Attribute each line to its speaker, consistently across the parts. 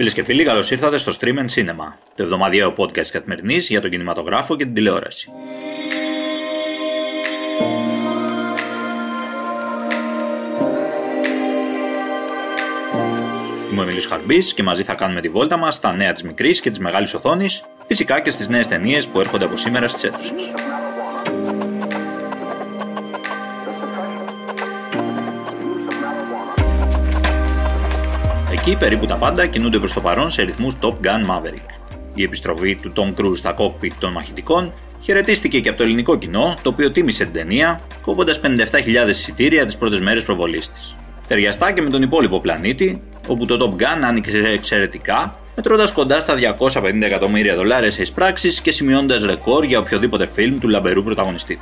Speaker 1: Φίλες και φίλοι, καλώς ήρθατε στο Stream and Cinema, το εβδομαδιαίο podcast καθημερινής για τον κινηματογράφο και την τηλεόραση. Είμαι ο Εμίλιος Χαρμπής και μαζί θα κάνουμε τη βόλτα μας στα νέα της μικρής και της μεγάλης οθόνης, φυσικά και στις νέες ταινίες που έρχονται από σήμερα στις αίθουσες. Εκεί περίπου τα πάντα κινούνται προς το παρόν σε ρυθμούς Top Gun Maverick. Η επιστροφή του Tom Cruise στα κόκπιτ των μαχητικών χαιρετίστηκε και από το ελληνικό κοινό, το οποίο τίμησε την ταινία, κόβοντας 57.000 εισιτήρια τις πρώτες μέρες προβολής της. Ταιριαστά και με τον υπόλοιπο πλανήτη, όπου το Top Gun άνοιξε εξαιρετικά, μετρώντας κοντά στα 250 εκατομμύρια δολάρια σε εισπράξεις και σημειώνοντας ρεκόρ για οποιοδήποτε φιλμ του λαμπερού πρωταγωνιστή.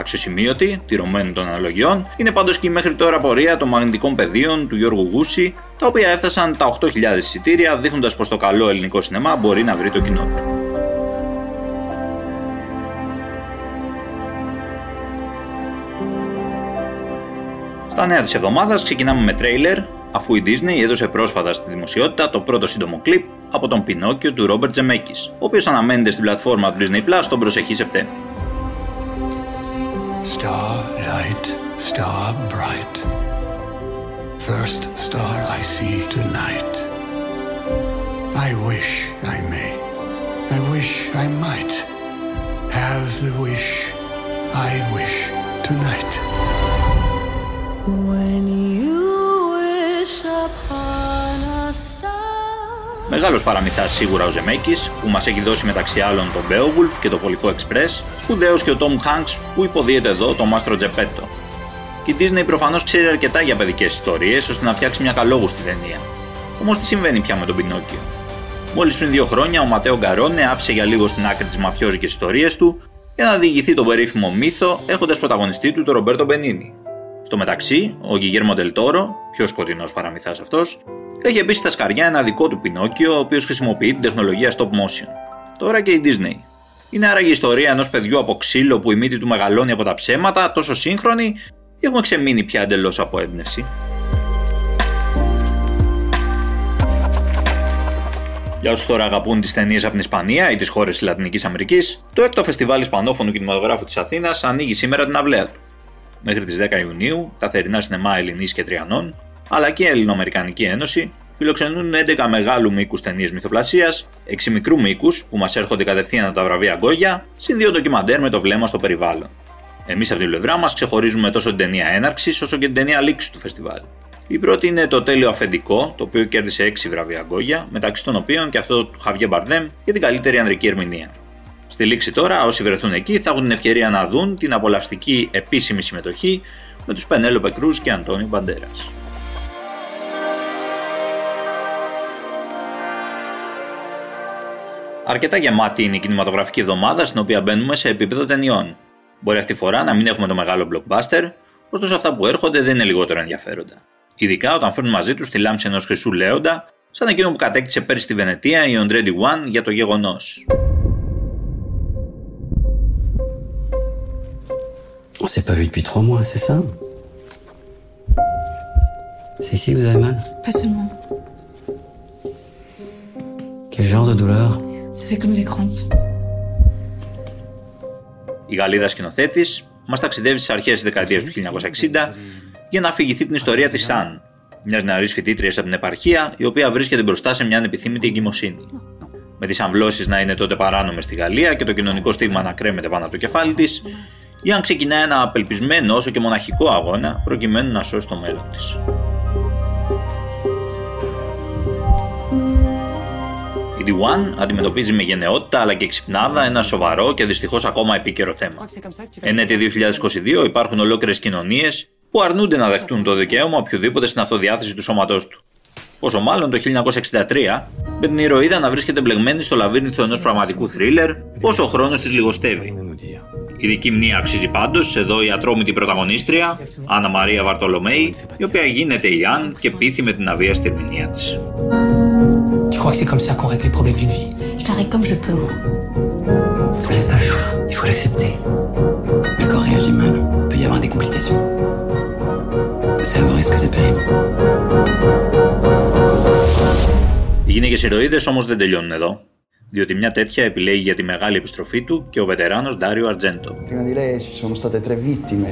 Speaker 1: Αξιοσημείωτη, τηρωμένη των αναλογιών, είναι πάντως και η μέχρι τώρα πορεία των μαγνητικών πεδίων του Γιώργου Γούση, τα οποία έφτασαν τα 8.000 εισιτήρια, δείχνοντας πως το καλό ελληνικό σινεμά μπορεί να βρει το κοινό του. Στα νέα της εβδομάδας ξεκινάμε με τρέιλερ, αφού η Disney έδωσε πρόσφατα στη δημοσιότητα το πρώτο σύντομο κλιπ από τον Πινόκιο του Ρόμπερτ Τζεμέκης, ο οποίος αναμένεται στην πλατφόρμα του Disney Plus τον προσεχή Σεπτέμβριο. Star light, star bright. First star I see tonight. I wish I may. I wish I might have the wish I wish tonight. When you star... Μεγάλος παραμυθάς σίγουρα ο Ζεμέκης, που μας έχει δώσει μεταξύ άλλων τον Beowulf και το Πολικό Express, σπουδαίος και ο Tom Hanks που υποδίεται εδώ το Μάστρο Τζεπέτο. Και η Disney προφανώς ξέρει αρκετά για παιδικές ιστορίες ώστε να φτιάξει μια καλόγουστη ταινία. Όμως τι συμβαίνει πια με τον Πινόκιο; Μόλις πριν δύο χρόνια ο Ματέο Γκαρόνε άφησε για λίγο στην άκρη τις μαφιόζικες ιστορίες του για να διηγηθεί τον περίφημο μύθο έχοντας πρωταγωνιστή του τον Ρομπέρτο Μπενίνι. Στο μεταξύ, ο Γιγέρμο Ντελτόρο, πιο σκοτεινός παραμυθάς αυτός, έχει επίσης στα σκαριά ένα δικό του Πινόκιο, ο οποίος χρησιμοποιεί την τεχνολογία stop motion. Τώρα και η Disney. Είναι άραγε η ιστορία ενός παιδιού από ξύλο που η μύτη του μεγαλώνει από τα ψέματα, τόσο σύγχρονη, ή έχουμε ξεμείνει πια εντελώς από έμπνευση; Για όσους τώρα αγαπούν τις ταινίες από την Ισπανία ή τις χώρες της Λατινικής Αμερικής, το έκτο φεστιβάλ Ισπανόφωνου Κινηματογράφου της Αθήνας ανοίγει σήμερα την αυλαία του μέχρι τις 10 Ιουνίου, τα θερινά σινεμά Ελληνής και Τριανών, αλλά και η Ελληνοαμερικανική Ένωση φιλοξενούν 11 μεγάλου μήκους ταινίες μυθοπλασίας, 6 μικρού μήκους που μας έρχονται κατευθείαν από τα βραβεία Γκόγια, συν δύο ντοκιμαντέρ με το βλέμμα στο περιβάλλον. Εμείς από την πλευρά μας ξεχωρίζουμε τόσο την ταινία έναρξης όσο και την ταινία λήξης του φεστιβάλ. Η πρώτη είναι το τέλειο αφεντικό, το οποίο κέρδισε 6 βραβεία Γκόγια, μεταξύ των οποίων και αυτό του Χαβιέ Μπαρδέμ για την καλύτερη ανδρική ερμηνεία. Στη λήξη τώρα, όσοι βρεθούν εκεί θα έχουν την ευκαιρία να δουν την απολαυστική επίσημη συμμετοχή με τους Πενέλοπε Κρούς και Αντώνιο Μπαντέρας. Αρκετά γεμάτη είναι η κινηματογραφική εβδομάδα στην οποία μπαίνουμε σε επίπεδο ταινιών. Μπορεί αυτή τη φορά να μην έχουμε το μεγάλο blockbuster, ωστόσο αυτά που έρχονται δεν είναι λιγότερο ενδιαφέροντα. Ειδικά όταν φέρνουν μαζί τους τη λάμψη ενός χρυσού λέοντα, σαν εκείνο που κατέκτησε πέρυσι στη Βενετία η Andretti One για το γεγονός.
Speaker 2: On s'est pas vu depuis trois mois, c'est ça; C'est ici que vous avez mal
Speaker 3: Pas seulement.
Speaker 2: Quel genre de douleur;
Speaker 3: Ça fait comme des crampes.
Speaker 1: Η Γαλλίδα σκηνοθέτης μας ταξιδεύει στις αρχές της δεκαετίας του 1960 για να αφηγηθεί την ιστορία της Σαν, μιας νεαρής φοιτήτριας από την επαρχία, η οποία βρίσκεται μπροστά σε μια ανεπιθύμητη εγκυμοσύνη με τις αμβλώσεις να είναι τότε παράνομες στη Γαλλία και το κοινωνικό στίγμα να κρέμεται πάνω από το κεφάλι της, ή αν ξεκινά ένα απελπισμένο όσο και μοναχικό αγώνα προκειμένου να σώσει το μέλλον της. Η D1 αντιμετωπίζει με γενναιότητα αλλά και ξυπνάδα ένα σοβαρό και δυστυχώς ακόμα επίκαιρο θέμα. Εν έτη 2022 υπάρχουν ολόκληρες κοινωνίες που αρνούνται να δεχτούν το δικαίωμα οποιοδήποτε στην αυτοδιάθεση του σώματός του. Πόσο μάλλον το 1963, με την ηρωίδα να βρίσκεται μπλεγμένη στο λαβύρινθο ενός πραγματικού θρίλερ, όσο ο χρόνος της λιγοστεύει. Η δική μνήμα αξίζει πάντως εδώ η ατρόμητη πρωταγωνίστρια, Άννα Μαρία Βαρτολομέη, η οποία γίνεται η Αν και πείθει με την αβίαστη ερμηνεία της.
Speaker 4: Tu crois que c'est comme ça qu'on règle les problèmes d'une vie
Speaker 3: Je la règle comme je peux, moi.
Speaker 2: Vous n'avez pas le choix, il faut l'accepter. Le corps réagit mal, il peut y avoir des complications. C'est un risque, c'est pénible.
Speaker 1: γυναίκε ηρωίδε όμω δεν τελειώνουν εδώ. Διότι μια τέτοια επιλέγει για τη μεγάλη επιστροφή του και ο βετεράνο Ντάριο Αρτζέντο.
Speaker 2: Prima di lei ci sono state tre vittime.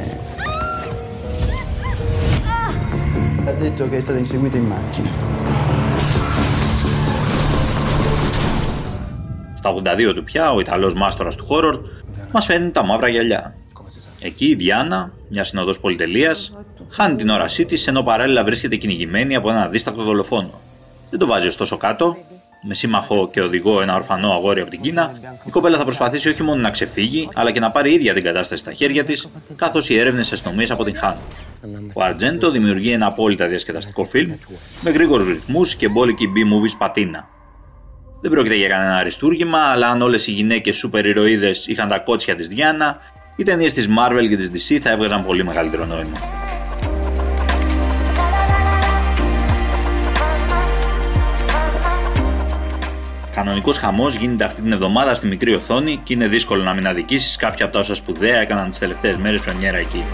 Speaker 2: Ha detto che è stata inseguita in macchina.
Speaker 1: Στα 82 του πια, ο Ιταλός μάστορας του χόρορ μας φέρνει τα μαύρα γυαλιά. Εκεί η Διάννα, μια συνοδός πολυτελείας, χάνει την όρασή της ενώ παράλληλα βρίσκεται κυνηγημένη από ένα δίστακτο δολοφόνο. Δεν το βάζει ωστόσο κάτω. Με σύμμαχο και οδηγό ένα ορφανό αγόρι από την Κίνα, η κοπέλα θα προσπαθήσει όχι μόνο να ξεφύγει, αλλά και να πάρει ίδια την κατάσταση στα χέρια της, καθώς οι έρευνες αστυνομία αποτυγχάνουν. Ο Αρτζέντο δημιουργεί ένα απόλυτα διασκεδαστικό φιλμ με γρήγορους ρυθμούς και μπόλικη B-movies πατίνα. Δεν πρόκειται για κανένα αριστούργημα, αλλά αν όλες οι γυναίκες σούπερ ηρωίδε είχαν τα κότσια της Διάννα, οι ταινίες της Marvel και της DC θα έβγαζαν πολύ μεγαλύτερο νόημα. Κανονικός χαμός γίνεται αυτή την εβδομάδα στη μικρή οθόνη και είναι δύσκολο να μην αδικήσεις κάποια από τα όσα σπουδαία έκαναν τις τελευταίες μέρες πρεμιέρα εκεί.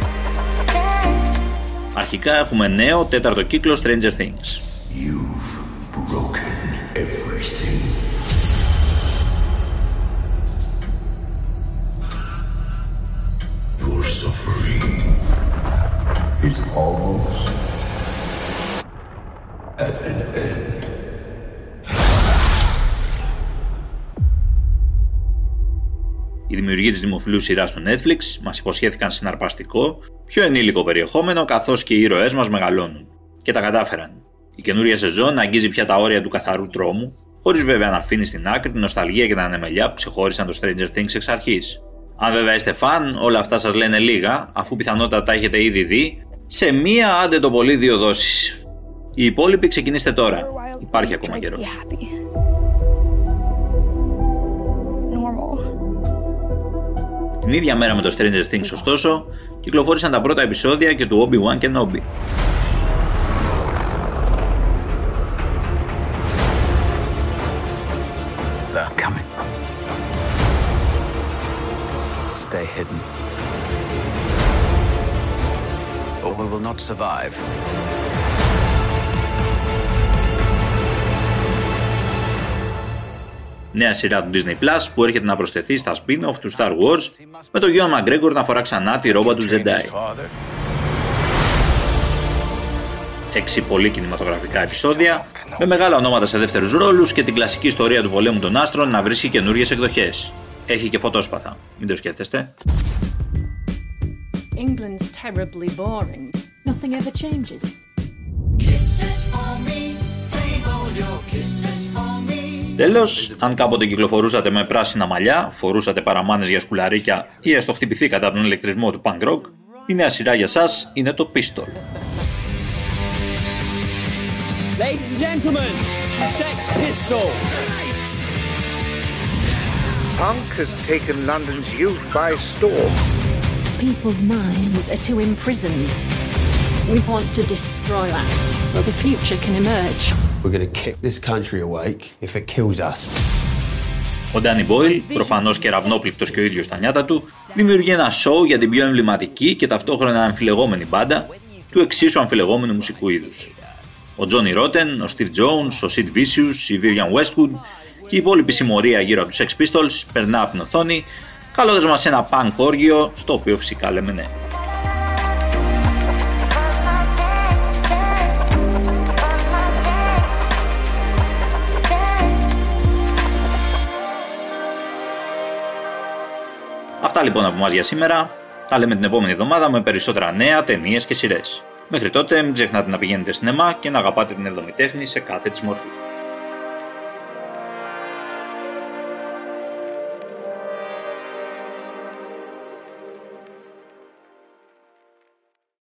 Speaker 1: Αρχικά έχουμε νέο τέταρτο κύκλο Stranger Things.
Speaker 2: You've broken everything. Your suffering is almost at an end.
Speaker 1: Οι δημιουργοί της δημοφιλούς σειράς του Netflix μας υποσχέθηκαν συναρπαστικό, πιο ενήλικο περιεχόμενο καθώς και οι ήρωές μας μεγαλώνουν. Και τα κατάφεραν. Η καινούρια σεζόν αγγίζει πια τα όρια του καθαρού τρόμου, χωρίς βέβαια να αφήνει στην άκρη την νοσταλγία και τα ανεμελιά που ξεχώρισαν το Stranger Things εξ αρχής. Αν βέβαια είστε φαν, όλα αυτά σας λένε λίγα, αφού πιθανότατα τα έχετε ήδη δει, σε μία άντε το πολύ δύο δόσεις. Οι υπόλοιποι ξεκινήστε τώρα. Υπάρχει ακόμα καιρός. Την ίδια μέρα με το Stranger Things, ωστόσο, κυκλοφόρησαν τα πρώτα επεισόδια και του Obi-Wan Kenobi.
Speaker 2: Stay hidden. Or we will not survive.
Speaker 1: Νέα σειρά του Disney Plus που έρχεται να προσθεθεί στα spin-off του Star Wars με τον Γιώργο Μαγκρέγκορ να φορά ξανά τη ρόμπα του Jedi. Έξι πολύ κινηματογραφικά επεισόδια, με μεγάλα ονόματα σε δεύτερους ρόλους και την κλασική ιστορία του πολέμου των άστρων να βρίσκει καινούριες εκδοχές. Έχει και φωτόσπαθα. Μην το σκέφτεστε.
Speaker 5: England's terribly boring. Nothing ever changes.
Speaker 1: Τέλος, αν κάποτε κυκλοφορούσατε με πράσινα μαλλιά, φορούσατε παραμάνες για σκουλαρίκια ή έστω χτυπηθήκατε από τον ηλεκτρισμό του punk rock, η νέα σειρά για σας είναι το Pistol.
Speaker 6: Ladies and gentlemen, Sex Pistols.
Speaker 1: Ο Ντάνι Μπόιλ, προφανώς και ραυνόπληκτος και ο ίδιος στα νιάτα του, δημιουργεί ένα σοου για την πιο εμβληματική και ταυτόχρονα αμφιλεγόμενη μπάντα του εξίσου αμφιλεγόμενου μουσικού είδους. Ο Τζόνι Ρότεν, ο Στίβ Τζόουν, ο Σιτ Βίσιου, η Βιλιαν Westwood και η υπόλοιπη συμμορία γύρω από τους Sex Pistols περνά από την οθόνη, καλώντα μας ένα punk όργιο, στο οποίο φυσικά λέμε ναι. Αυτά λοιπόν από εμά για σήμερα. Τα λέμε την επόμενη εβδομάδα με περισσότερα νέα, ταινίες και σειρές. Μέχρι τότε μην ξεχνάτε να πηγαίνετε στην ΕΜΑ και να αγαπάτε την ευδομητέχνη σε κάθε της μορφή.